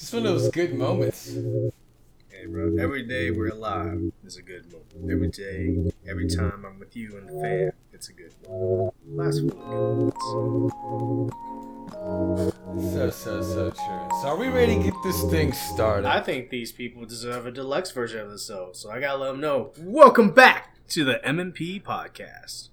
Just one of those good moments. Hey, bro. Every day we're alive is a good moment. Every day, every time I'm with you and the fam, it's a good moment. Last one, good moments. So, so, so true. So, are we ready to get this thing started? I think these people deserve a deluxe version of the show, so I gotta let them know. Welcome back to the MNP podcast.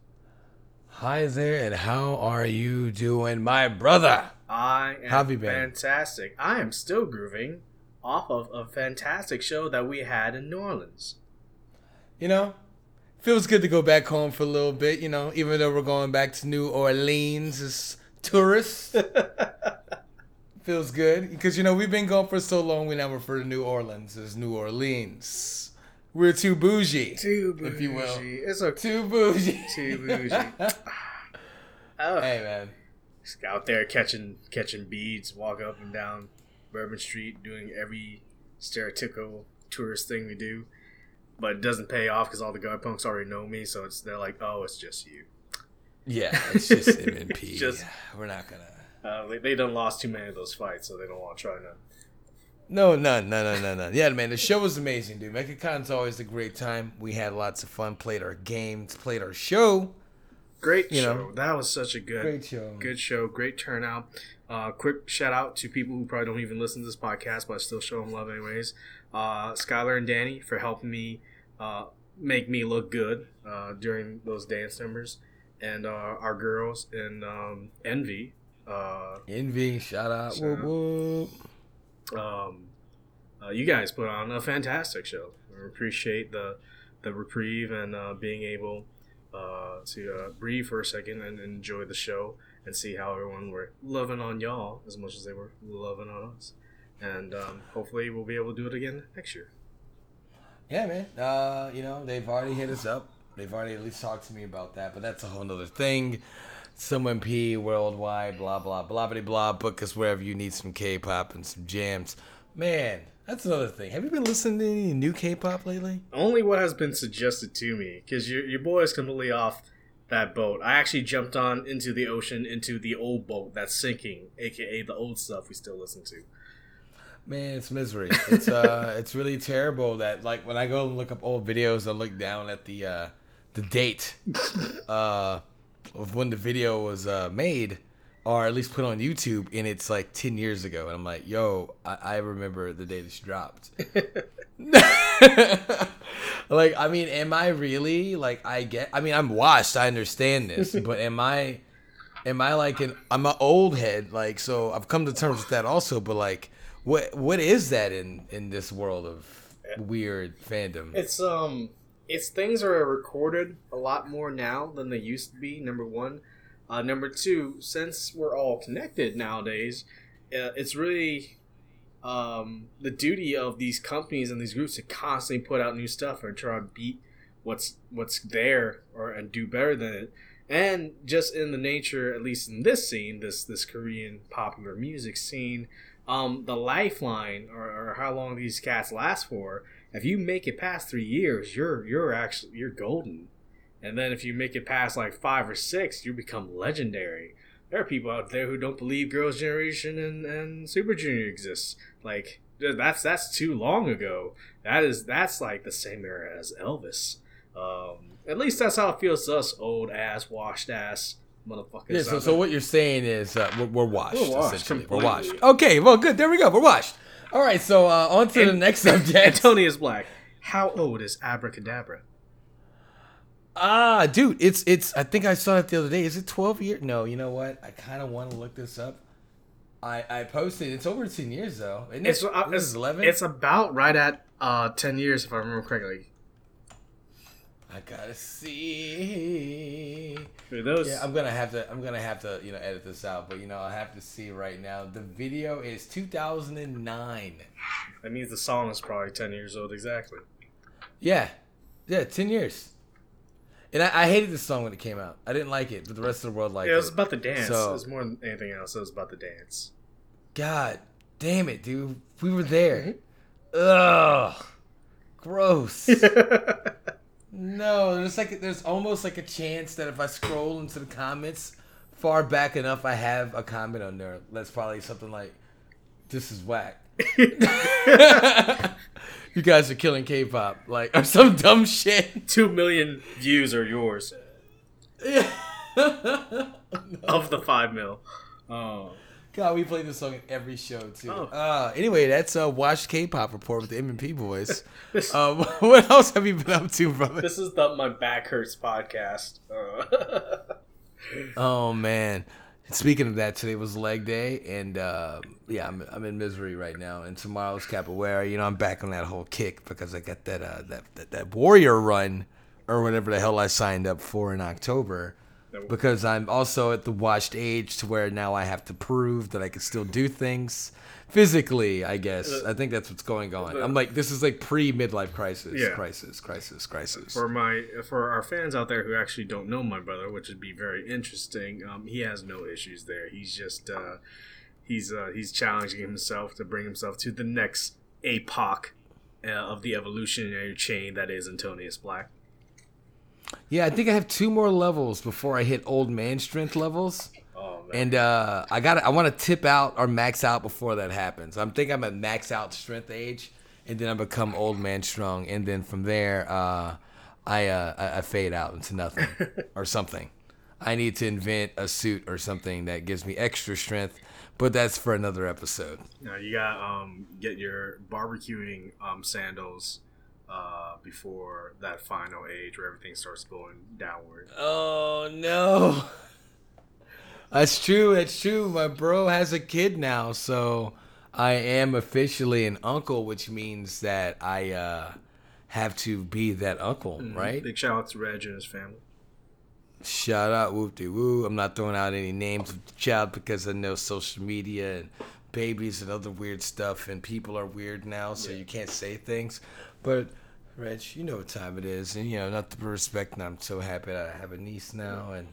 Hi there, and how are you doing, my brother? I am have you been? fantastic. I am still grooving off of a fantastic show that we had in New Orleans. You know, feels good to go back home for a little bit, you know, even though we're going back to New Orleans as tourists. feels good because, you know, we've been gone for so long, we now refer to New Orleans as New Orleans. We're too bougie. Too bougie. If you will. It's okay. Too bougie. Too bougie. Oh, hey, man. Just out there catching catching beads, walk up and down Bourbon Street, doing every stereotypical tourist thing we do, but it doesn't pay off because all the guard punks already know me. So it's they're like, oh, it's just you. Yeah, it's just MNP. Just- we're not gonna. Uh, they, they done lost too many of those fights, so they don't want to try none. No, none, none, none, none, no. Yeah, man, the show was amazing, dude. MechaCon's always a great time. We had lots of fun, played our games, played our show. Great You show. know. that was such a good, Great show. good show. Great turnout. Uh, quick shout out to people who probably don't even listen to this podcast, but I still show them love anyways. Uh, Skylar and Danny for helping me uh, make me look good uh, during those dance numbers, and uh, our girls in um, Envy. Uh, Envy, shout out. Shout Whoop, whoop. um, uh, you guys put on a fantastic show. I appreciate the the reprieve and uh, being able uh, to uh, breathe for a second and enjoy the show and see how everyone were loving on y'all as much as they were loving on us. And um, hopefully we'll be able to do it again next year. Yeah, man. Uh, you know, they've already hit us up. They've already at least talked to me about that, but that's a whole nother thing. Some MP worldwide, blah blah blah blah blah. Book us wherever you need some K-pop and some jams. Man, that's another thing. Have you been listening to any new K-pop lately? Only what has been suggested to me because your your boy is completely off that boat. I actually jumped on into the ocean into the old boat that's sinking, aka the old stuff we still listen to. Man, it's misery. It's uh, it's really terrible that like when I go and look up old videos, I look down at the uh, the date uh, of when the video was uh, made, or at least put on YouTube, and it's like ten years ago, and I'm like, yo, I, I remember the day this dropped. like, I mean, am I really like I get? I mean, I'm washed. I understand this, but am I? Am I like an? I'm an old head, like so. I've come to terms with that also, but like, what what is that in in this world of weird fandom? It's um, it's things are recorded a lot more now than they used to be. Number one, uh, number two, since we're all connected nowadays, uh, it's really um the duty of these companies and these groups to constantly put out new stuff and try to beat what's what's there or and do better than it. And just in the nature, at least in this scene, this this Korean popular music scene, um, the lifeline or, or how long these cats last for if you make it past three years, you're you're actually you're golden. And then if you make it past like five or six, you become legendary. There are people out there who don't believe Girls' Generation and, and Super Junior exists. Like that's that's too long ago. That is that's like the same era as Elvis. Um, at least that's how it feels to us old ass, washed ass motherfuckers. yeah. So so what you're saying is uh, we're, we're washed. We're washed essentially. We're washed. Okay. Well, good. There we go. We're washed. All right. So uh, on to the next subject. Antonius Black. How old is Abracadabra? Ah, dude, it's it's. I think I saw it the other day. Is it twelve years? No, you know what? I kind of want to look this up. I I posted. It's over ten years though. Isn't It's it? uh, This it's eleven. It's about right at uh ten years if I remember correctly. I gotta see. For those, Yeah, I'm gonna have to. I'm gonna have to. You know, edit this out. But you know, I have to see right now. The video is 2009. that means the song is probably ten years old exactly. Yeah, yeah, ten years. And I, I hated this song when it came out. I didn't like it, but the rest of the world liked yeah, it was it. about the dance. So- it was more than anything else. It was about the dance. God damn it, dude. We were there. Mm-hmm. Ugh. Gross. no, there's like there's almost like a chance that if I scroll into the comments far back enough, I have a comment on there. That's probably something like, this is whack. you guys are killing K-pop, like or some dumb shit. Two million views are yours Yeah, of the five mil. Oh. God, we play this song in every show too. Oh. Uh, anyway, that's a uh, Watch K-pop report with the MNP boys. um, what else have you been up to, brother? This is the My Back Hurts podcast. Uh. oh man. Speaking of that, today was leg day, and uh, yeah, I'm, I'm in misery right now. And tomorrow's capoeira. You know, I'm back on that whole kick because I got that uh, that, that that warrior run or whatever the hell I signed up for in October. Because I'm also at the washed age to where now I have to prove that I can still do things physically. I guess I think that's what's going on. I'm like, this is like pre midlife crisis, Yeah. crisis, crisis, crisis. For my for our fans out there who actually don't know my brother, which would be very interesting, um, he has no issues there. He's just uh, he's uh, he's challenging himself to bring himself to the next epoch uh, of the evolutionary chain that is Antonius Black. Yeah, I think I have two more levels before I hit old man strength levels. Man, And uh, I got I want to tip out or max out before that happens. I'm think I'm at max out strength age, and then I become old man strong, and then from there, uh, I, uh, I I fade out into nothing or something. I need to invent a suit or something that gives me extra strength, but that's for another episode. now you got um get your barbecuing um sandals uh before that final age where everything starts going downward. Oh no. That's true. That's true. My bro has a kid now, so I am officially an uncle, which means that I uh, have to be that uncle, right? Big shout out to Reg and his family. Shout out whoop de woo. I'm not throwing out any names of the child because I know social media and babies and other weird stuff, and people are weird now, so you can't say things. But Reg, you know what time it is, and you know not to respect. And I'm so happy that I have a niece now, and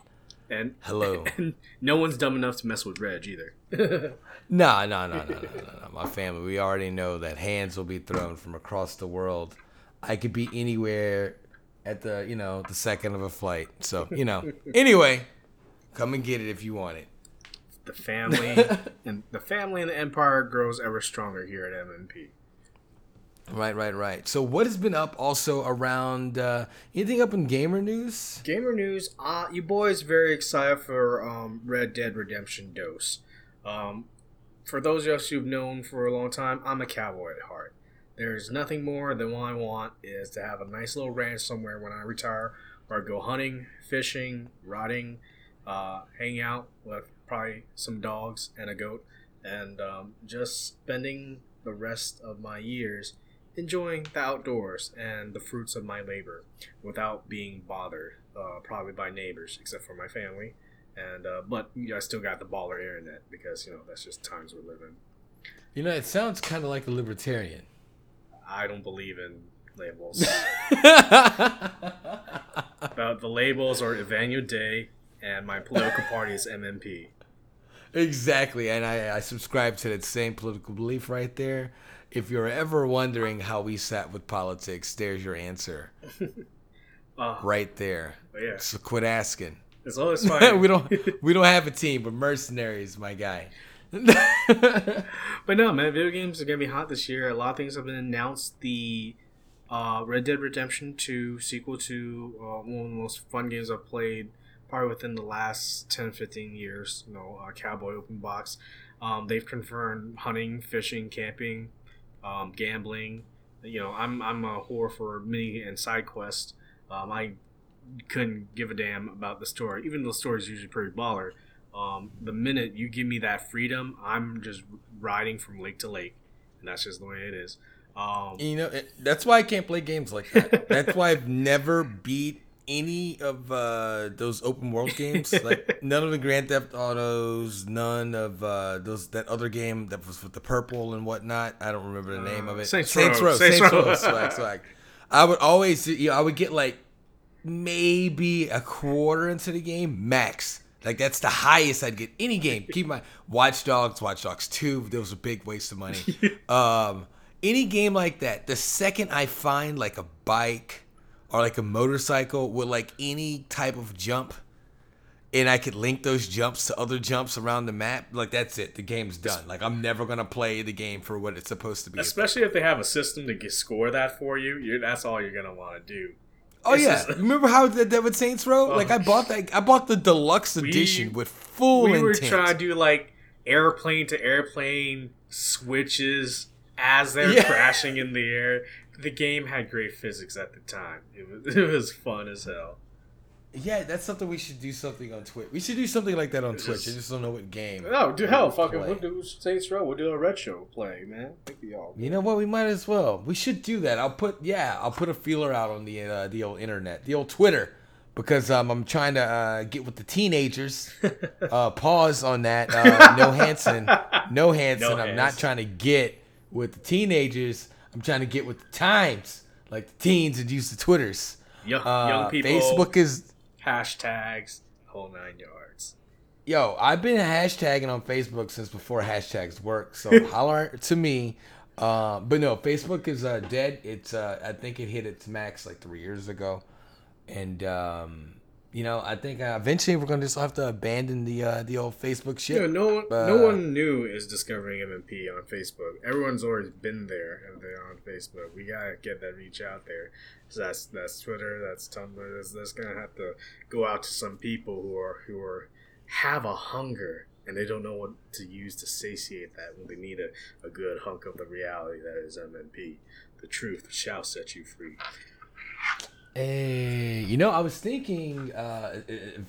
And hello. and no one's dumb enough to mess with Reg either. No, no, no, no, no, no, no. My family, we already know that hands will be thrown from across the world. I could be anywhere at the, you know, the second of a flight. So, you know. Anyway, come and get it if you want it. the family and the family and the empire grows ever stronger here at MNP. Right, right, right. So, what has been up also around uh, anything up in gamer news? Gamer news, uh, you boys very excited for um, Red Dead Redemption Dose. Um, for those of us who've known for a long time, I'm a cowboy at heart. There's nothing more than what I want is to have a nice little ranch somewhere when I retire, I go hunting, fishing, riding, uh, out with probably some dogs and a goat, and um, just spending the rest of my years enjoying the outdoors and the fruits of my labor without being bothered, uh, probably by neighbors, except for my family. And uh, but you know, I still got the baller internet because you know that's just times we're living. You know, it sounds kind of like a libertarian. I don't believe in labels. About the labels are Evanio Day, and my political party is MNP. Exactly, and I, I subscribe to that same political belief right there. If you're ever wondering how we sat with politics, there's your answer Uh, right there. yeah, So quit asking. it's always fine. we don't we don't have a team, but mercenaries, my guy. But no, man, video games are gonna be hot this year. A lot of things have been announced. The uh, Red Dead Redemption 2 sequel to uh, one of the most fun games I've played probably within the last 10, 15 years. You know, uh, Cowboy Open Box. Um, they've confirmed hunting, fishing, camping, um, gambling. You know, I'm I'm a whore for mini and side quests. Um, I couldn't give a damn about the story, even though the story is usually pretty baller. Um, the minute you give me that freedom, I'm just riding from lake to lake, and that's just the way it is. Um, you know, it, that's why I can't play games like that. That's why I've never beat any of uh, those open world games. Like none of the Grand Theft Autos, none of uh, those that other game that was with the purple and whatnot. I don't remember the name of it. Saints Row. Row. Saints Saints Row. Swag, swag. I would always, you know, I would get like maybe a quarter into the game max. Like that's the highest I'd get any game. Keep in mind, Watch Dogs, Watch Dogs Two. There was a big waste of money. um, any game like that, the second I find like a bike or like a motorcycle with like any type of jump, and I could link those jumps to other jumps around the map, like that's it. The game's done. Like I'm never gonna play the game for what it's supposed to be. Especially if they have a system to get, score that for you, that's all you're gonna want to do. Oh yeah, just, remember how that, that with Saints Row? Oh, like I oh. bought that, I bought the deluxe edition we, with full. We intent. were trying to do like airplane to airplane switches as they're yeah. crashing in the air. The game had great physics at the time. It was it was fun as hell. Yeah, that's something we should do something on Twitch. We should do something like that on it's Twitch. I just don't know what game. No, do hell, fucking we'll do Saints Row. We'll do a retro play, man. You know what? We might as well. We should do that. I'll put yeah, I'll put a feeler out on the uh, the old internet, the old Twitter, because um, I'm trying to uh, get with the teenagers. uh, pause on that. Uh, no Hanson, no Hanson. No I'm not trying to get with the teenagers. I'm trying to get with the times, like the teens and use the Twitters. Young, young uh, people. Facebook is hashtags, whole nine yards. Yo, I've been hashtagging on Facebook since before hashtags work. So holler to me. Uh, but no, Facebook is uh, dead. It's uh, I think it hit its max like three years ago, and um, you know, I think uh, eventually we're gonna just have to abandon the uh, the old Facebook shit. Yeah, no one, but, no one new is discovering MNP on Facebook. Everyone's always been there and they're on Facebook. We gotta get that reach out there. So that's that's Twitter, that's Tumblr. That's, that's gonna have to go out to some people who are who are have a hunger and they don't know what to use to satiate that when they need a, a good hunk of the reality that is MNP. The truth shall set you free. Hey, you know, I was thinking uh,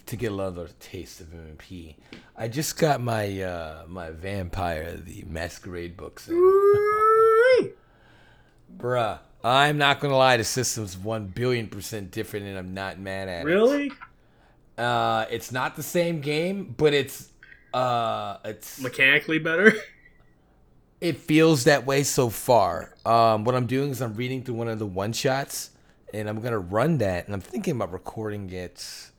to get another taste of MNP. I just got my uh, my vampire, the Masquerade books. Bruh, I'm not gonna lie. The system's one billion percent different, and I'm not mad at really? it. Really? Uh, it's not the same game, but it's uh, it's mechanically better. It feels that way so far. Um, what I'm doing is I'm reading through one of the one shots and I'm gonna run that, and I'm thinking about recording it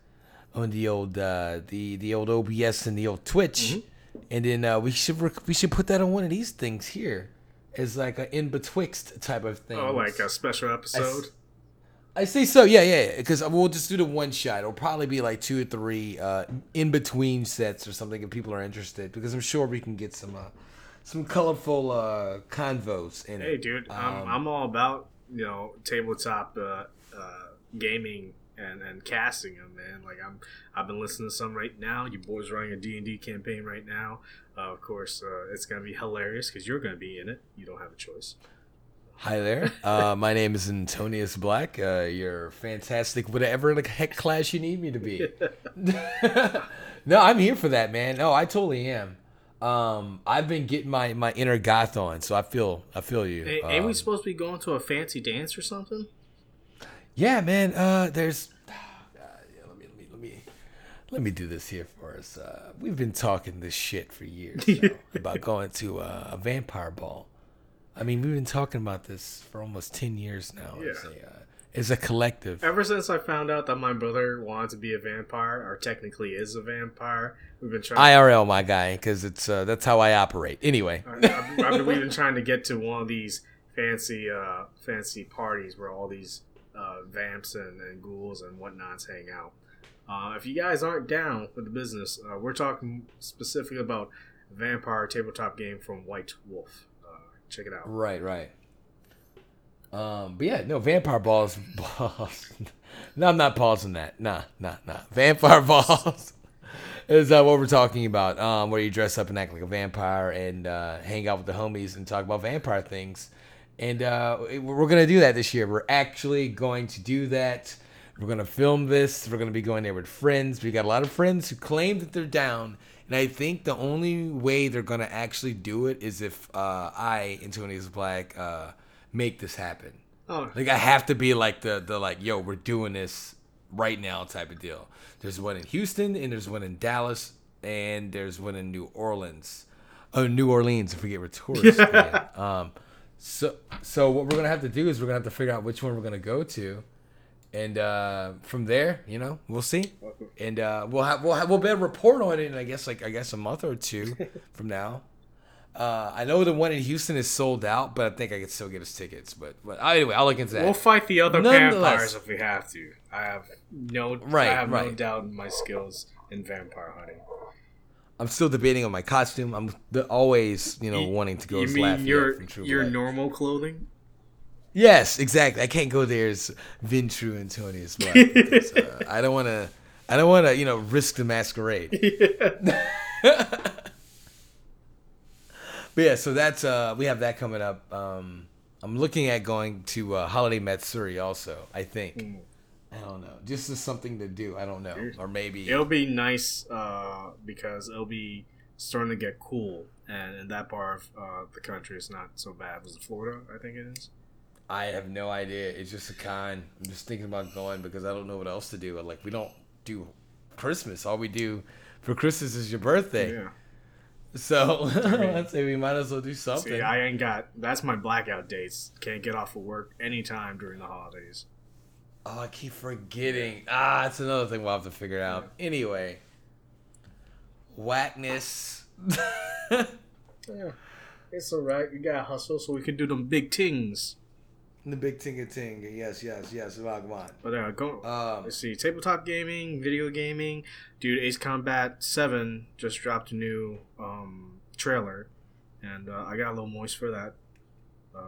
on the old uh, the the old OBS and the old Twitch, mm-hmm. and then uh, we should rec- we should put that on one of these things here as like an in betwixt type of thing. Oh, like a special episode. I, I say so, yeah, yeah, because we'll just do the one shot. It'll probably be like two or three uh, in between sets or something if people are interested, because I'm sure we can get some uh, some colorful uh, convos in hey, it. Hey, dude, um, I'm, I'm all about you know tabletop uh, uh, gaming and and casting them, man. Like I'm I've been listening to some right now. Your boy's running a D and D campaign right now. Uh, of course, uh, it's gonna be hilarious because you're gonna be in it. You don't have a choice. Hi there. Uh, my name is Antonius Black. Uh, you're fantastic, whatever the heck class you need me to be. no, I'm here for that, man. No, I totally am. Um, I've been getting my, my inner goth on, so I feel I feel you. Hey, ain't um, we supposed to be going to a fancy dance or something? Yeah, man. Uh, there's. Uh, yeah, let me let me let me let me do this here for us. Uh, we've been talking this shit for years about going to uh, a vampire ball. I mean, we've been talking about this for almost ten years now. Yeah. A, uh, as a collective. Ever since I found out that my brother wanted to be a vampire, or technically is a vampire, we've been trying. IRL, to... my guy, because it's uh, that's how I operate. Anyway, I, I, I mean, we've been trying to get to one of these fancy, uh, fancy parties where all these uh, vamps and, and ghouls and whatnots hang out. Uh, if you guys aren't down with the business, uh, we're talking specifically about vampire tabletop game from White Wolf. Uh, check it out. Right, right. Um, but yeah, no vampire balls. balls. no, I'm not pausing that. Nah, nah, nah. Vampire balls is uh, what we're talking about. Um, where you dress up and act like a vampire and uh, hang out with the homies and talk about vampire things. And uh, we're gonna do that this year. We're actually going to do that. We're gonna film this. We're gonna be going there with friends. We got a lot of friends who claim that they're down. And I think the only way they're gonna actually do it is if uh, I, Antonius Black, uh, make this happen. Oh. Like I have to be like the the like, yo, we're doing this right now type of deal. There's one in Houston and there's one in Dallas and there's one in New Orleans. Oh, New Orleans, I forget we're tourists. um, so so what we're gonna have to do is we're gonna have to figure out which one we're gonna go to. And uh, from there, you know, we'll see, and uh, we'll have we'll have, we'll be able to report on it. in I guess like I guess a month or two from now. Uh, I know the one in Houston is sold out, but I think I could still get us tickets. But, but anyway, I'll look into that. We'll fight the other vampires if we have to. I have no, right, I have right. no doubt in my skills in vampire hunting. I'm still debating on my costume. I'm the, always, you know, You- wanting to go you as mean your your normal clothing? Yes, exactly. I can't go there as Vin True Antonius Black. because, uh, I don't want to. I don't want to, you know, risk the masquerade. But yeah, so that's uh we have that coming up. Um I'm looking at going to uh, Holiday Matsuri also, I think. Mm. I don't know. Just as something to do. I don't know. Or maybe It'll be nice uh, because it'll be starting to get cool, and in that part of uh, the country, it's not so bad. Was it Florida? I think it is. I have no idea. It's just a con. I'm just thinking about going because I don't know what else to do. Like we don't do Christmas. All we do for Christmas is your birthday. Yeah. So I'd say we might as well do something. See, I ain't got. That's my blackout dates. Can't get off of work anytime during the holidays. Oh, I keep forgetting. Ah, that's another thing we'll have to figure out. Anyway, whackness. Yeah, it's alright. You gotta hustle so we can do them big things. The big tinga ting. Yes, yes, yes. Vagabond. But uh, go. Um, Let's see. Tabletop gaming, video gaming. Dude, Ace Combat 7 just dropped a new um, trailer. And uh, I got a little moist for that. Uh,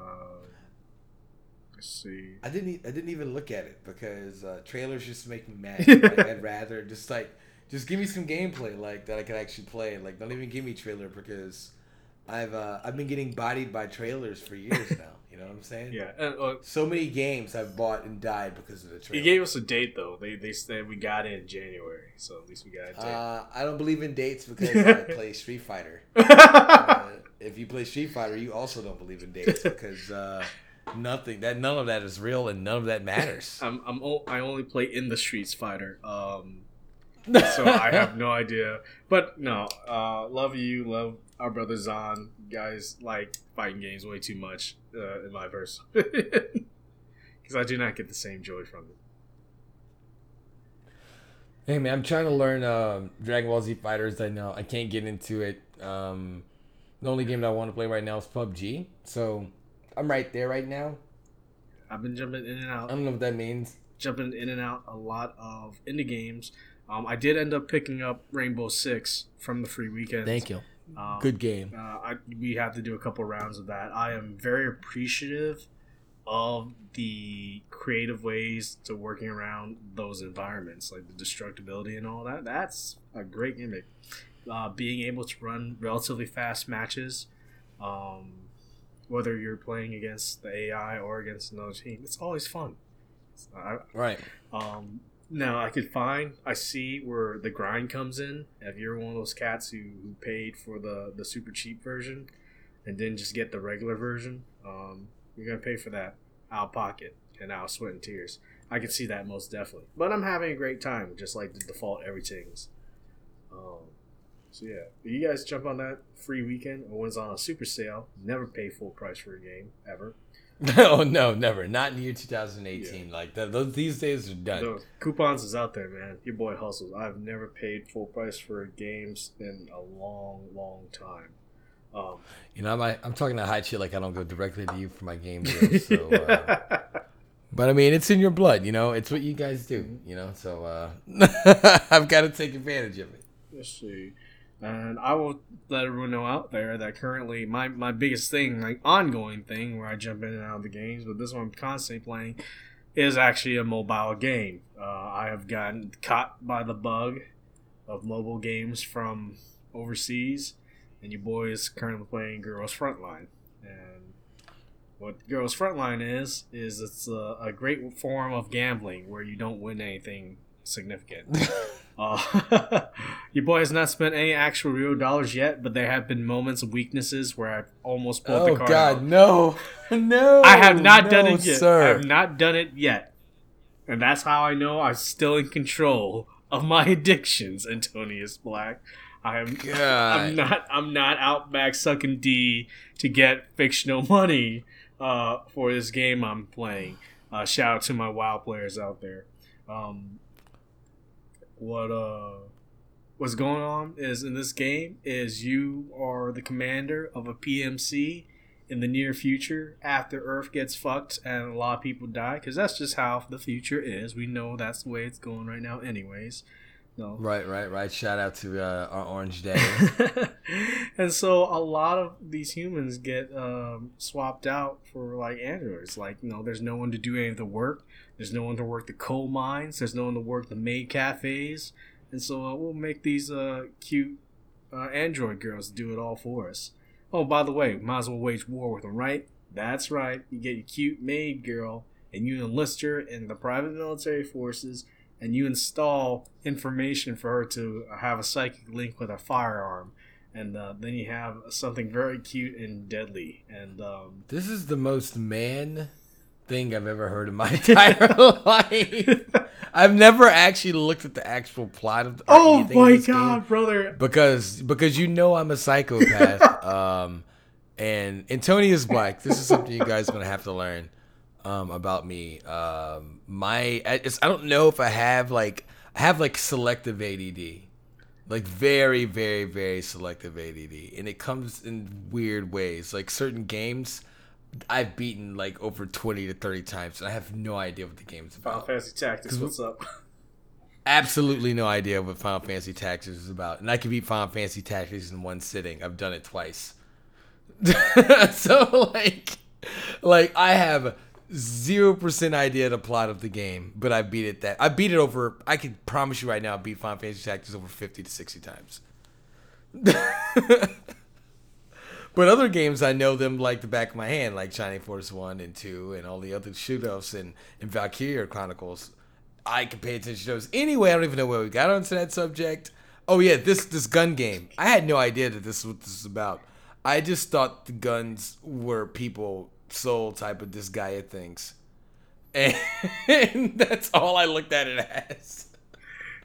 let's see. I didn't. I didn't even look at it because uh, trailers just make me mad. like, I'd rather just like just give me some gameplay like that I can actually play. Like don't even give me trailer because I've uh, I've been getting bodied by trailers for years now. You know what I'm saying? Yeah. And, uh, So many games I've bought and died because of the trailer. he gave us a date, though. They, they said we got it in January. So at least we got a date. Uh, I don't believe in dates because I play Street Fighter. Uh, if you play Street Fighter, you also don't believe in dates because uh, nothing that none of that is real and none of that matters. I'm, I'm o- I only play in the Streets Fighter. Um, so I have no idea. But no, uh, love you, love our brother Zon. You guys like fighting games way too much, uh, in my verse, because I do not get the same joy from it. Hey man, I'm trying to learn um, Dragon Ball Z Fighters. I know I can't get into it. Um, the only game that I want to play right now is PUBG. So I'm right there right now. I've been jumping in and out. I don't know what that means. jumping in and out a lot of indie games. Um, I did end up picking up Rainbow Six from the free weekend. Thank you. Um, Good game. Uh, I, we have to do a couple rounds of that. I am very appreciative of the creative ways to working around those environments, like the destructibility and all that. That's a great gimmick. Uh, being able to run relatively fast matches, um, whether you're playing against the AI or against another team, it's always fun. Right. um, now I could find, I see where the grind comes in. If you're one of those cats who, who paid for the, the super cheap version and didn't just get the regular version, um, you're gonna pay for that out of pocket and out sweat and tears. I can see that most definitely. But I'm having a great time, just like the default everything's. Um, so yeah, you guys jump on that free weekend or when it's on a super sale, never pay full price for a game ever. oh no, never. Not in the year 2018. Like th- those, these days are done. Those coupons is out there, man. Your boy hustles. I've never paid full price for games in a long, long time. Um, You know, I'm, I'm talking to high shit like I don't go directly to you for my game deals. So, uh, but I mean, it's in your blood. You know, it's what you guys do. You know, so uh, I've got to take advantage of it. let's see. And I will let everyone know out there that currently my, my biggest thing, like ongoing thing, where I jump in and out of the games, but this one I'm constantly playing, is actually a mobile game. Uh, I have gotten caught by the bug of mobile games from overseas, and your boy is currently playing Girls Frontline. And what Girls Frontline is is it's a, a great form of gambling where you don't win anything significant. Uh, your boy has not spent any actual real dollars yet, but there have been moments of weaknesses where I've almost pulled oh the card Oh God, out. no, no! I have not done it yet. Sir. I have not done it yet. And that's how I know I'm still in control of my addictions, Antonius Black. I am God. I'm not I'm not out back sucking D to get fictional money uh, for this game I'm playing. Uh, shout out to my WoW players out there. Um, what uh what's going on is in this game is you are the commander of a PMC in the near future after Earth gets fucked and a lot of people die because that's just how the future is. We know that's the way it's going right now, anyways. No. Right, right, right. Shout out to uh, our Orange Day. and so a lot of these humans get um, swapped out for like androids. Like you know, there's no one to do any of the work. There's no one to work the coal mines. There's no one to work the maid cafes. And so uh, we'll make these uh, cute uh, android girls do it all for us. Oh, by the way, might as well wage war with them, right? That's right. You get your cute maid girl, and you enlist her in the private military forces and you install information for her to have a psychic link with a firearm. And uh, then you have something very cute and deadly. And um, this is the most man thing i've ever heard in my entire life. I've never actually looked at the actual plot of the oh my god brother. because because you know i'm a psychopath um and antonius black. This is something you guys are gonna have to learn um, about me. Um, my I, I don't know if I have like I have like selective ADD, like very very very selective ADD, and it comes in weird ways. Like certain games, I've beaten like over twenty to thirty times, and I have no idea what the game's about. Final Fantasy Tactics, what's up? Absolutely no idea what Final Fantasy Tactics is about, and I can beat Final Fantasy Tactics in one sitting. I've done it twice. so like, like I have zero percent idea the plot of the game, but I beat it that I beat it over. I can promise you right now, I beat Final Fantasy Tactics over fifty to sixty times. but other games, I know them like the back of my hand, like Shining Force One and Two, and all the other shootouts and and Valkyria Chronicles. I can pay attention to those. Anyway, I don't even know where we got onto that subject. Oh yeah, this this gun game. I had no idea that this was what this is about. I just thought the guns were people soul type of this disgaea things. And, and that's all I looked at it as.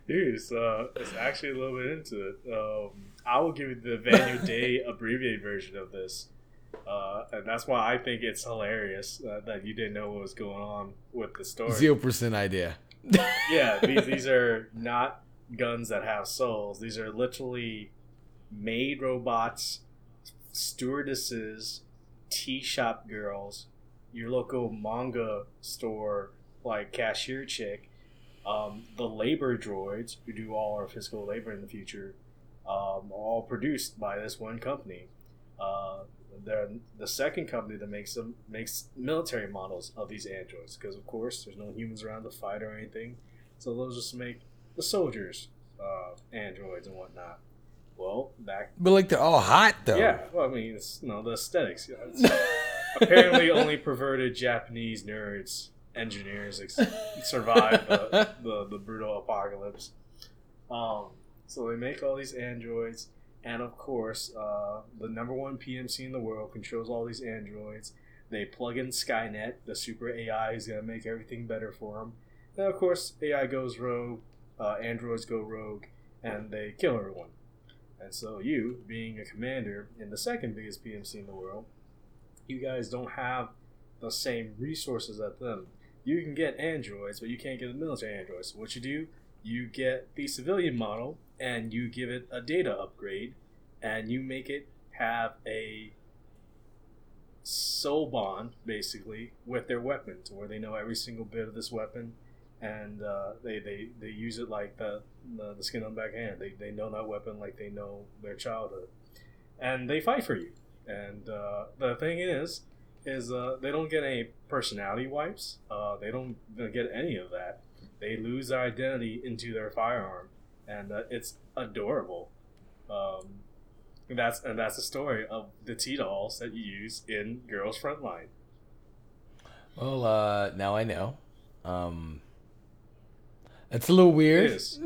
Dude, it's, uh, it's actually a little bit into it. Um, I will give you the Vanu Day abbreviated version of this. Uh, and that's why I think it's hilarious uh, that you didn't know what was going on with the story. Zero percent idea. yeah, these, these are not guns that have souls. These are literally made robots, stewardesses, tea shop girls, your local manga store like cashier chick, um, the labor droids who do all our physical labor in the future, um, all produced by this one company. Uh, they're the second company that makes them makes military models of these androids because of course there's no humans around to fight or anything, so they'll just make the soldiers uh, androids and whatnot. Well, back. But like they're all hot though. Yeah, well, I mean, it's you know the aesthetics. apparently, only perverted Japanese nerds, engineers, ex- survive the, the, the brutal apocalypse. Um, so they make all these androids, and of course, uh, the number one PMC in the world controls all these androids. They plug in Skynet, the super AI is gonna make everything better for them. And of course, AI goes rogue, uh, androids go rogue, and they kill everyone. And so you, being a commander in the second biggest PMC in the world, you guys don't have the same resources as them. You can get androids, but you can't get the military androids. So what you do, you get the civilian model and you give it a data upgrade and you make it have a soul bond basically with their weapon to where they know every single bit of this weapon and uh, they, they, they use it like the, the, the skin on the back hand. They, they know that weapon like they know their childhood, and they fight for you. And uh, the thing is, is uh, they don't get any personality wipes. Uh, they don't get any of that. They lose their identity into their firearm, and uh, it's adorable. Um, and that's and that's the story of the T dolls that you use in Girls Frontline. Well, uh, now I know. Um, it's a little weird. It is. you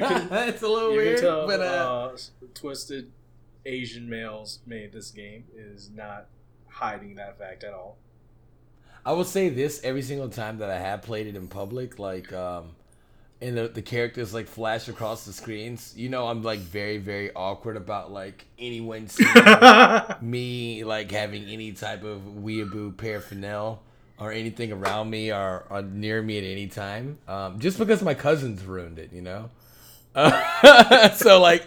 can, it's a little weird, tell, but uh, uh, twisted Asian males made this game is not hiding that fact at all. I will say this every single time that I have played it in public, like um, and the, the characters like flash across the screens. You know, I'm like very very awkward about like anyone seeing me like having any type of weeaboo paraphernalia or anything around me or, or near me at any time. Um, just because my cousins ruined it, you know. Uh, so like,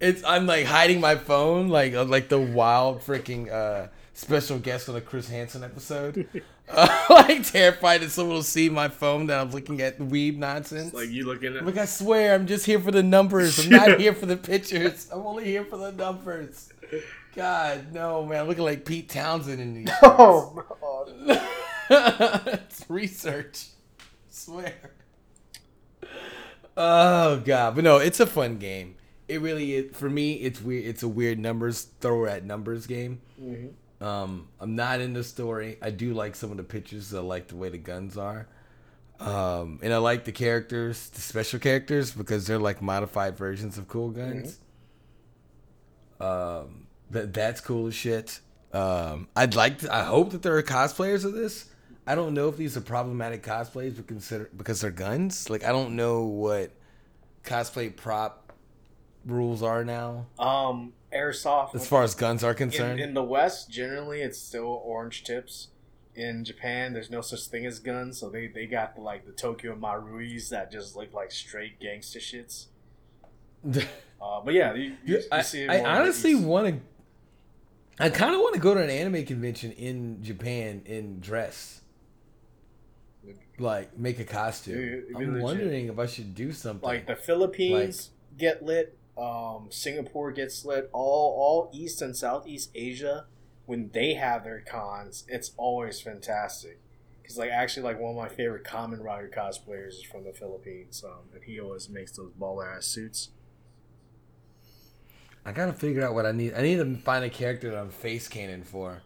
it's I'm like hiding my phone, like uh, like the wild freaking uh, special guest on a Chris Hansen episode. uh, like terrified that someone will see my phone that I'm looking at weeb nonsense. It's like you looking at Like I swear, I'm just here for the numbers. I'm not here for the pictures. I'm only here for the numbers. God, no, man. I'm looking like Pete Townshend in these. Oh, God. It's research. I swear. Oh god, but no, it's a fun game. It really is. For me, it's weird. It's a weird numbers thrower at numbers game. Mhm. Um, I'm not in the story. I do like some of the pictures. I like the way the guns are. Um, and I like the characters, the special characters, because they're like modified versions of cool guns. Um, that that's cool as shit. Um, I'd like. To, I hope that there are cosplayers of this. I don't know if these are problematic cosplays, but consider because they're guns. Like I don't know what cosplay prop rules are now Um, airsoft. as far as guns are concerned. in the West, generally, it's still orange tips. In Japan, there's no such thing as guns, so they, they got the, like the Tokyo Maruis that just look like straight gangster shits. Uh, but yeah, you, you, I, I in honestly want to. I kind of want to go to an anime convention in Japan in dress, like make a costume. I'm wondering if I should do something. like the Philippines get lit, um, Singapore gets lit. All all East and Southeast Asia, when they have their cons, it's always fantastic. Because like actually, like one of my favorite Kamen Rider cosplayers is from the Philippines, um, and he always makes those baller ass suits. I gotta figure out what I need. I need to find a character that I'm face canon for.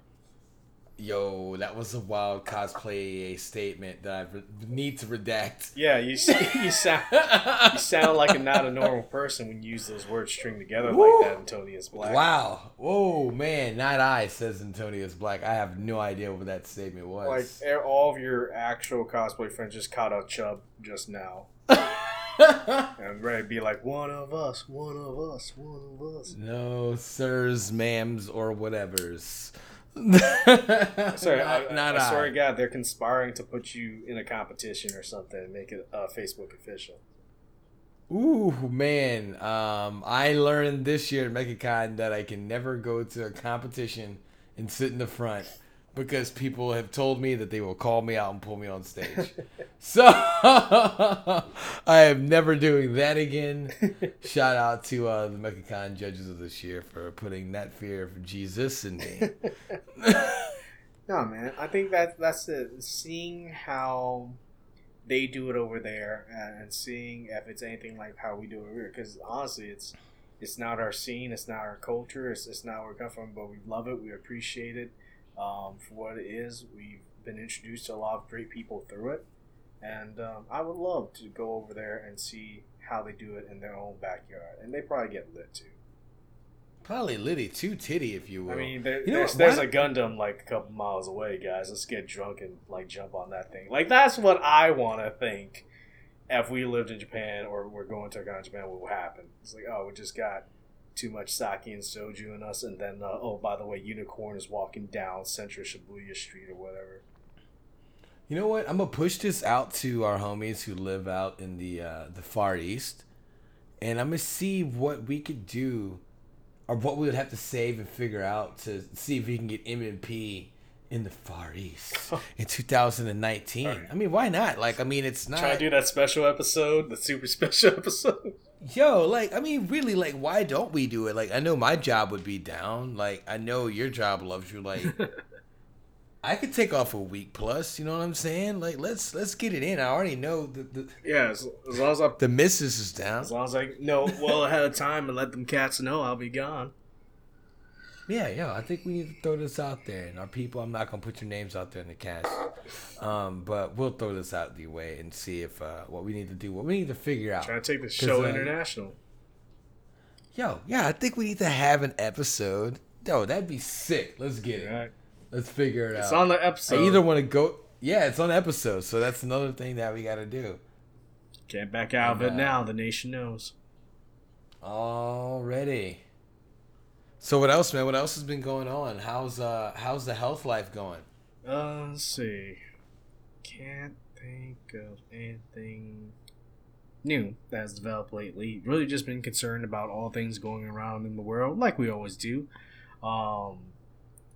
Yo, that was a wild cosplay statement that I re- need to redact. Yeah, you you sound you sound like a not a normal person when you use those words string together Woo. like that. Antonius Black. Wow. Whoa, man. Not I, says Antonius Black. I have no idea what that statement was. Like all of your actual cosplay friends just caught a chub just now. And ready to be like, one of us, one of us, one of us. no, sirs, ma'ams, or whatevers. Sorry, not, I, not I, I. swear to God, they're conspiring to put you in a competition or something and make it uh, Facebook official. Ooh, man. Um, I learned this year at MechaCon that I can never go to a competition and sit in the front because people have told me that they will call me out and pull me on stage. so I am never doing that again. Shout out to uh, the MechaCon judges of this year for putting that fear of Jesus in me. No, man. I think that that's it. Seeing how they do it over there and, and seeing if it's anything like how we do it here. Because honestly, it's it's not our scene, it's not our culture, it's, it's not where we come from, but we love it, we appreciate it um, for what it is. We've been introduced to a lot of great people through it. And um, I would love to go over there and see how they do it in their own backyard. And they probably get lit too. Probably Liddy too titty, if you will. I mean, there, You know there's, what, there's a Gundam like a couple miles away, guys. Let's get drunk and like jump on that thing. Like that's what I want to think. If we lived in Japan or we're going to a con in Japan, what would happen? It's like, oh, we just got too much sake and soju in us, and then uh, oh, by the way, Unicorn is walking down Central Shibuya Street or whatever. You know what? I'm gonna push this out to our homies who live out in the uh, the far east, and I'm gonna see what we could do, or what we would have to save and figure out to see if we can get MNP in the far east in 2019. Alright. I mean, why not? Like, I mean, it's not. Try to do that special episode, the super special episode. Yo, like, I mean, really, like, why don't we do it? Like, I know my job would be down. Like, I know your job loves you. Like, I could take off a week plus. You know what I'm saying? Like, let's let's get it in. I already know the the, yeah, as, as long as I the missus is down. as long as I know well ahead of time and let them cats know I'll be gone. Yeah, yeah. I think we need to throw this out there, and our people. I'm not gonna put your names out there in the cast, um, but we'll throw this out the way and see if uh, what we need to do, what we need to figure out. Trying to take the show uh, international. Yo, yeah, I think we need to have an episode. Yo, that'd be sick. Let's get it. Right. Let's figure it It's out. It's on the episode. I either want to go. Yeah, it's on episode, so that's another thing that we got to do. Can't back out of it now. The nation knows. Already. So what else, man? What else has been going on? How's uh how's the health life going? Uh, let's see. Can't think of anything new that has developed lately. Really, just been concerned about all things going around in the world, like we always do. Um,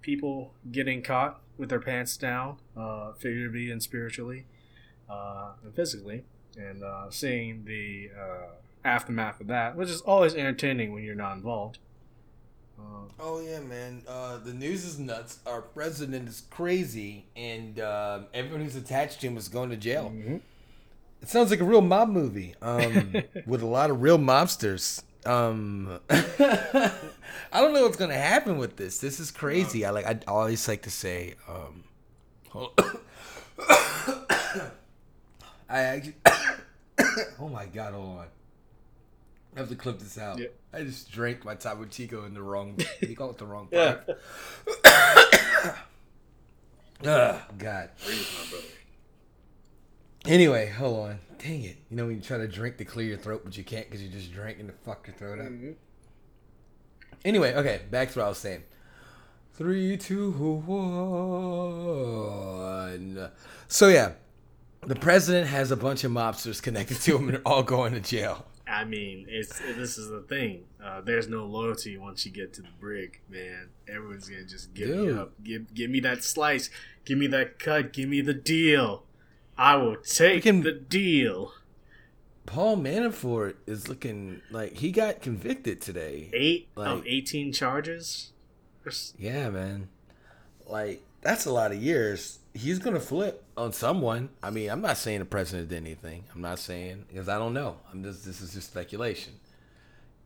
people getting caught with their pants down, uh, figuratively and spiritually, uh, and physically, and uh, seeing the uh, aftermath of that, which is always entertaining when you're not involved. Oh yeah, man. Uh, the news is nuts. Our president is crazy, and uh, everyone who's attached to him is going to jail. Mm-hmm. It sounds like a real mob movie um, with a lot of real mobsters. Um, I don't know what's gonna happen with this. This is crazy. I like. I always like to say. Um, I actually. oh my god! Hold on. I have to clip this out. Yep. I just drank my Chico in the wrong. you call it the wrong part. Ugh, God. Anyway, hold on. Dang it. You know when you try to drink to clear your throat, but you can't because you just drank and to fuck your throat up? Mm-hmm. Anyway, okay, back to what I was saying. Three, two, one. So, yeah, the president has a bunch of mobsters connected to him and they're all going to jail. I mean, it's this is the thing. Uh, there's no loyalty once you get to the brig, man. Everyone's gonna just give Dude. me up. Give give me that slice. Give me that cut. Give me the deal. I will take Freaking the deal. Paul Manafort is looking like he got convicted today. Eight like, of eighteen charges. Yeah, man. Like that's a lot of years. He's gonna flip on someone. I mean, I'm not saying the president did anything. I'm not saying because I don't know. I'm just this is just speculation.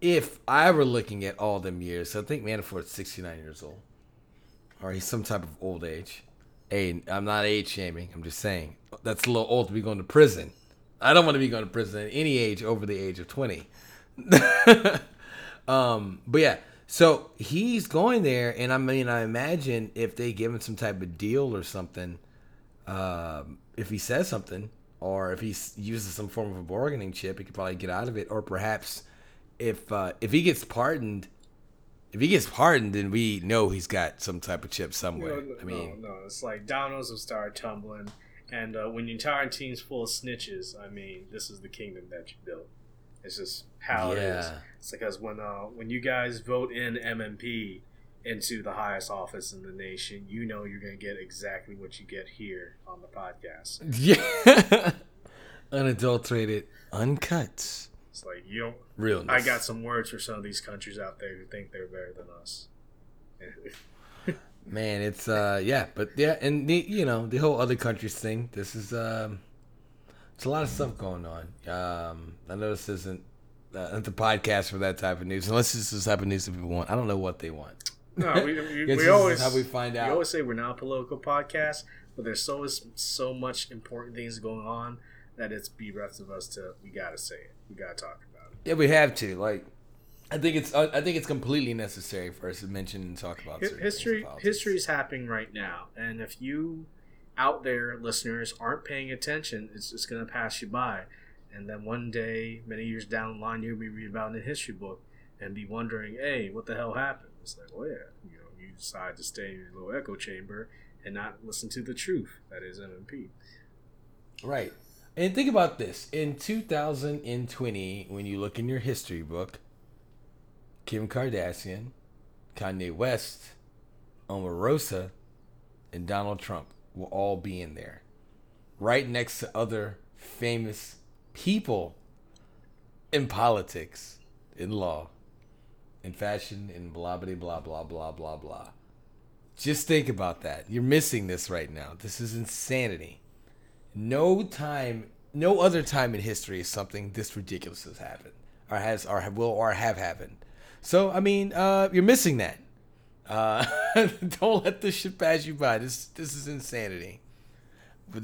If I were looking at all them years, I think Manafort's 69 years old, or he's some type of old age. Hey, I'm not age shaming. I'm just saying that's a little old to be going to prison. I don't want to be going to prison at any age over the age of 20. um, but yeah, so he's going there, and I mean, I imagine if they give him some type of deal or something, um, if he says something, or if he uses some form of a bargaining chip, he could probably get out of it. Or perhaps if uh, if he gets pardoned, if he gets pardoned, then we know he's got some type of chip somewhere. No, no, I mean, no, no, it's like dominoes will start tumbling, and uh, when your entire team's full of snitches, I mean, this is the kingdom that you built. It's just how yeah. it is. It's because when uh, when you guys vote in MNP into the highest office in the nation, you know you're going to get exactly what you get here on the podcast. Yeah, unadulterated, uncut. It's like you don't. Real. I got some words for some of these countries out there who think they're better than us. Man, it's uh yeah, but yeah, and the you know the whole other countries thing. This is um, it's a lot of stuff going on. Um, I know this isn't uh, the podcast for that type of news, unless this is the type of news that people want. I don't know what they want. No, we, we, we always how we find out. We always say we're not a political podcast, but there's so so much important things going on that it's be bereft of us to we gotta say it. We gotta talk about it. Yeah, we have to. Like, I think it's I think it's completely necessary for us to mention and talk about history. History is happening right now, and if you out there listeners aren't paying attention, it's just gonna pass you by. And then one day, many years down the line, you'll be reading about in a history book and be wondering, hey, what the hell happened? It's like, well, yeah, you know, you decide to stay in your little echo chamber and not listen to the truth that is MNP. Right. And think about this. In 2020, when you look in your history book, Kim Kardashian, Kanye West, Omarosa, and Donald Trump will all be in there. Right next to other famous people in politics, in law, in fashion, in blah blah blah blah blah blah blah. Just think about that. You're missing this right now. This is insanity. No time, no other time in history is something this ridiculous has happened, or has, or will, or have happened. So I mean, uh, you're missing that. Uh, don't let this shit pass you by. This this is insanity.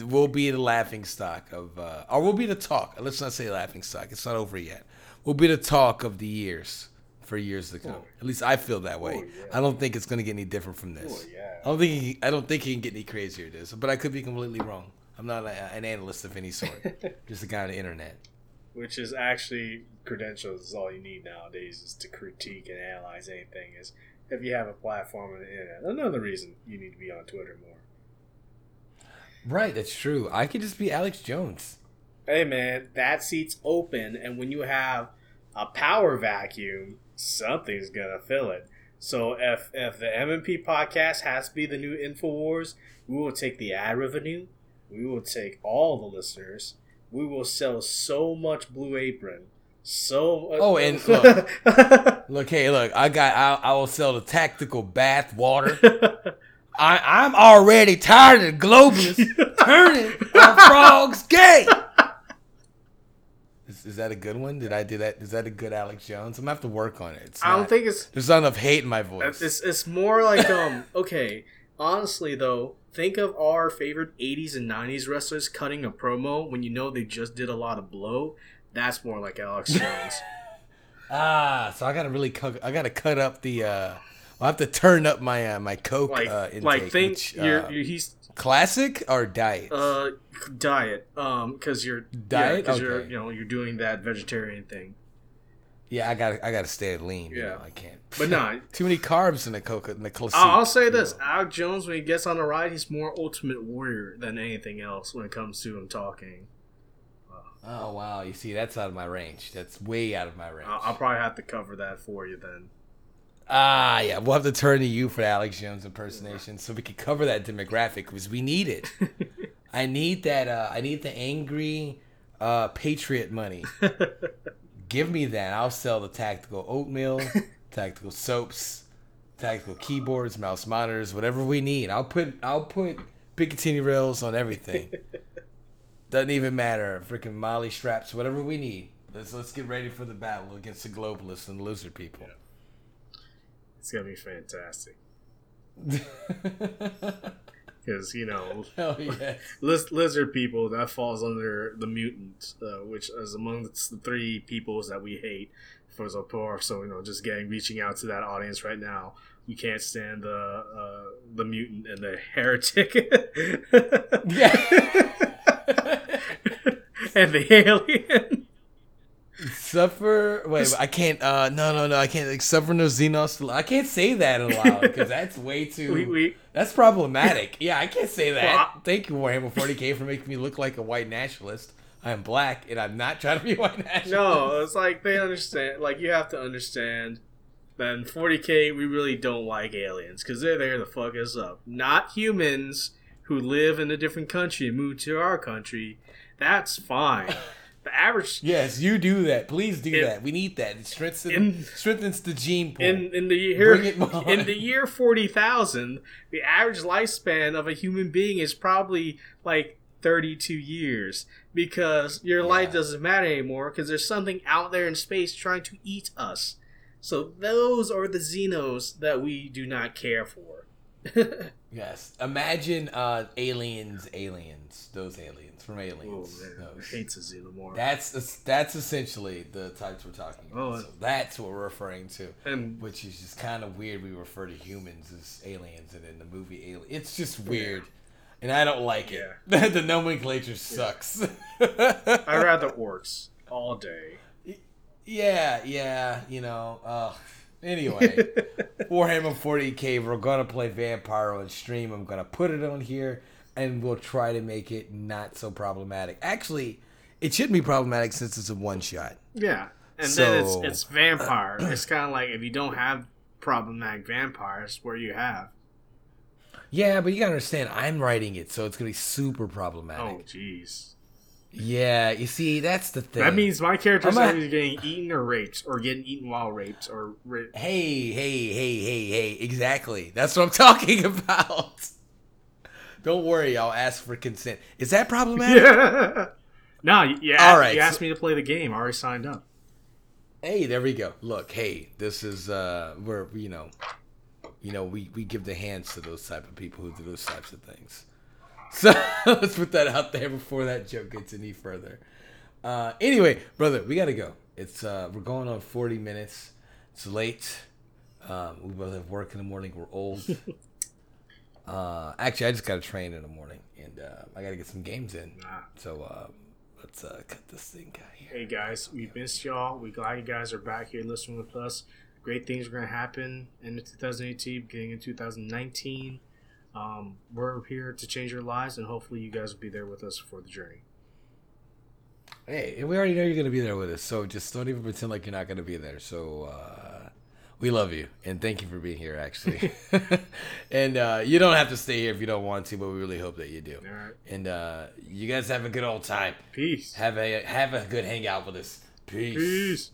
We'll be the laughing stock of, uh, or we'll be the talk. Let's not say laughing stock. It's not over yet. We'll be the talk of the years for years to come. Oh. At least I feel that way. Oh, yeah. I don't think it's gonna get any different from this. Oh, yeah. I don't think he, I don't think he can get any crazier than this. But I could be completely wrong. I'm not a, an analyst of any sort. just a guy on the internet. Which is actually credentials is all you need nowadays is to critique and analyze anything. Is if you have a platform on the internet. Another reason you need to be on Twitter more. Right, that's true. I could just be Alex Jones. Hey man, that seat's open, and when you have a power vacuum, something's gonna fill it. So if if the MNP podcast has to be the new Infowars, we will take the ad revenue. We will take all the listeners. We will sell so much Blue Apron. So Oh, and look, look, hey, look, I got, I, I will sell the tactical bath water. I, I'm already tired of the globalists turning our frogs gay. Is, is that a good one? Did I do that? Is that a good Alex Jones? I'm gonna have to work on it. It's I don't not- think it's there's not enough hate in my voice. It's it's more like um okay. Honestly though, think of our favorite '80s and '90s wrestlers cutting a promo when you know they just did a lot of blow. That's more like Alex Jones. Ah, so I gotta really cut. I gotta cut up the. uh I have to turn up my uh, my coke like uh, intake. like think which, you're, uh, you're he's classic or diet. uh diet um because you're Diet? because you're you know you're doing that vegetarian thing. yeah, I gotta I gotta stay lean. you Yeah. know, I can't. But nah. too many carbs in the coke in the classic. I'll, say this: know. Alex Jones, when he gets on the ride, he's more Ultimate Warrior than anything else when it comes to him talking. Oh wow, you see, that's out of my range. That's way out of my range. I'll, I'll probably have to cover that for you then. Ah, yeah, we'll have to turn to you for the Alex Jones impersonation, so we can cover that demographic because we need it. I need that. Uh, I need the angry uh, patriot money. Give me that. I'll sell the tactical oatmeal, tactical soaps, tactical keyboards, mouse monitors, whatever we need. I'll put. I'll put Picatinny rails on everything. Doesn't even matter. Freaking MOLLE straps, whatever we need. Let's let's get ready for the battle against the globalists and the lizard people. It's gonna be fantastic because you know yeah. liz- lizard people that falls under the mutant, uh, which is amongst the three peoples that we hate for poor. So you know, just getting reaching out to that audience right now. We can't stand the uh, the mutant and the heretic. Yeah. And the alien. Suffer. Wait, I can't. Uh, no, no, no. I can't. Like, suffer no Xenos. I can't say that aloud because that's way too. We, we that's problematic. Yeah, I can't say that. Well, I- Thank you, Warhammer 40k, for making me look like a white nationalist. I'm black, and I'm not trying to be white nationalist. no, it's like they understand. Like you have to understand. that in 40k, we really don't like aliens because they're there to fuck us up. Not humans who live in a different country and move to our country. That's fine. The average Yes, you do that. Please do In- that. We need that. It strengthens, in- strengthens the gene pool. in in the year Bring it in the year forty thousand, the average lifespan of a human being is probably like thirty two years because your life doesn't matter anymore because there's something out there in space trying to eat us. So those are the Xenos that we do not care for. yes. Imagine uh, aliens, aliens, those aliens from oh aliens. man, I Those. hate the Xenomorph. That's that's essentially the types we're talking about. Oh, so that's what we're referring to, and which is just kind of weird. We refer to humans as aliens, and in the movie Alien, it's just weird, and I don't like it. the nomenclature sucks. I rather orcs all day. yeah, yeah, you know. Uh, anyway, Warhammer 40k. We're gonna play Vampire on stream. I'm gonna put it on here, and we'll try to make it not so problematic. Actually, it shouldn't be problematic since it's a one shot. Yeah, and then it's it's vampire. it's kind of like if you don't have problematic vampires, where you have. Yeah, but you gotta understand, I'm writing it, so it's gonna be super problematic. Oh, jeez. Yeah, you see, that's the thing. That means my character's I'm either getting eaten or raped, or getting eaten while raped, or raped. hey, hey, hey, hey, hey, exactly. That's what I'm talking about. Don't worry, I'll ask for consent. Is that problematic? Yeah. no, you, you, All asked, right, you asked me to play the game. I already signed up. Hey, there we go. Look, hey, this is uh where you know, you know, we we give the hands to those type of people who do those types of things. So let's put that out there before that joke gets any further. Uh, anyway, brother, we gotta go. It's uh, we're going on forty minutes. It's late. Um, we both have work in the morning. We're old. uh, actually, I just got to train in the morning, and uh, I got to get some games in. So uh, let's uh, cut this thing out here. Hey guys, we missed y'all. We glad you guys are back here listening with us. Great things are gonna happen in 2018, beginning in 2019. Um, we're here to change your lives, and hopefully, you guys will be there with us for the journey. Hey, and we already know you're gonna be there with us, so just don't even pretend like you're not gonna be there. So uh, we love you and thank you for being here. Actually, and uh, you don't have to stay here if you don't want to, but we really hope that you do. All right. And uh, you guys have a good old time. Peace. Have a have a good hangout with us. Peace. Peace.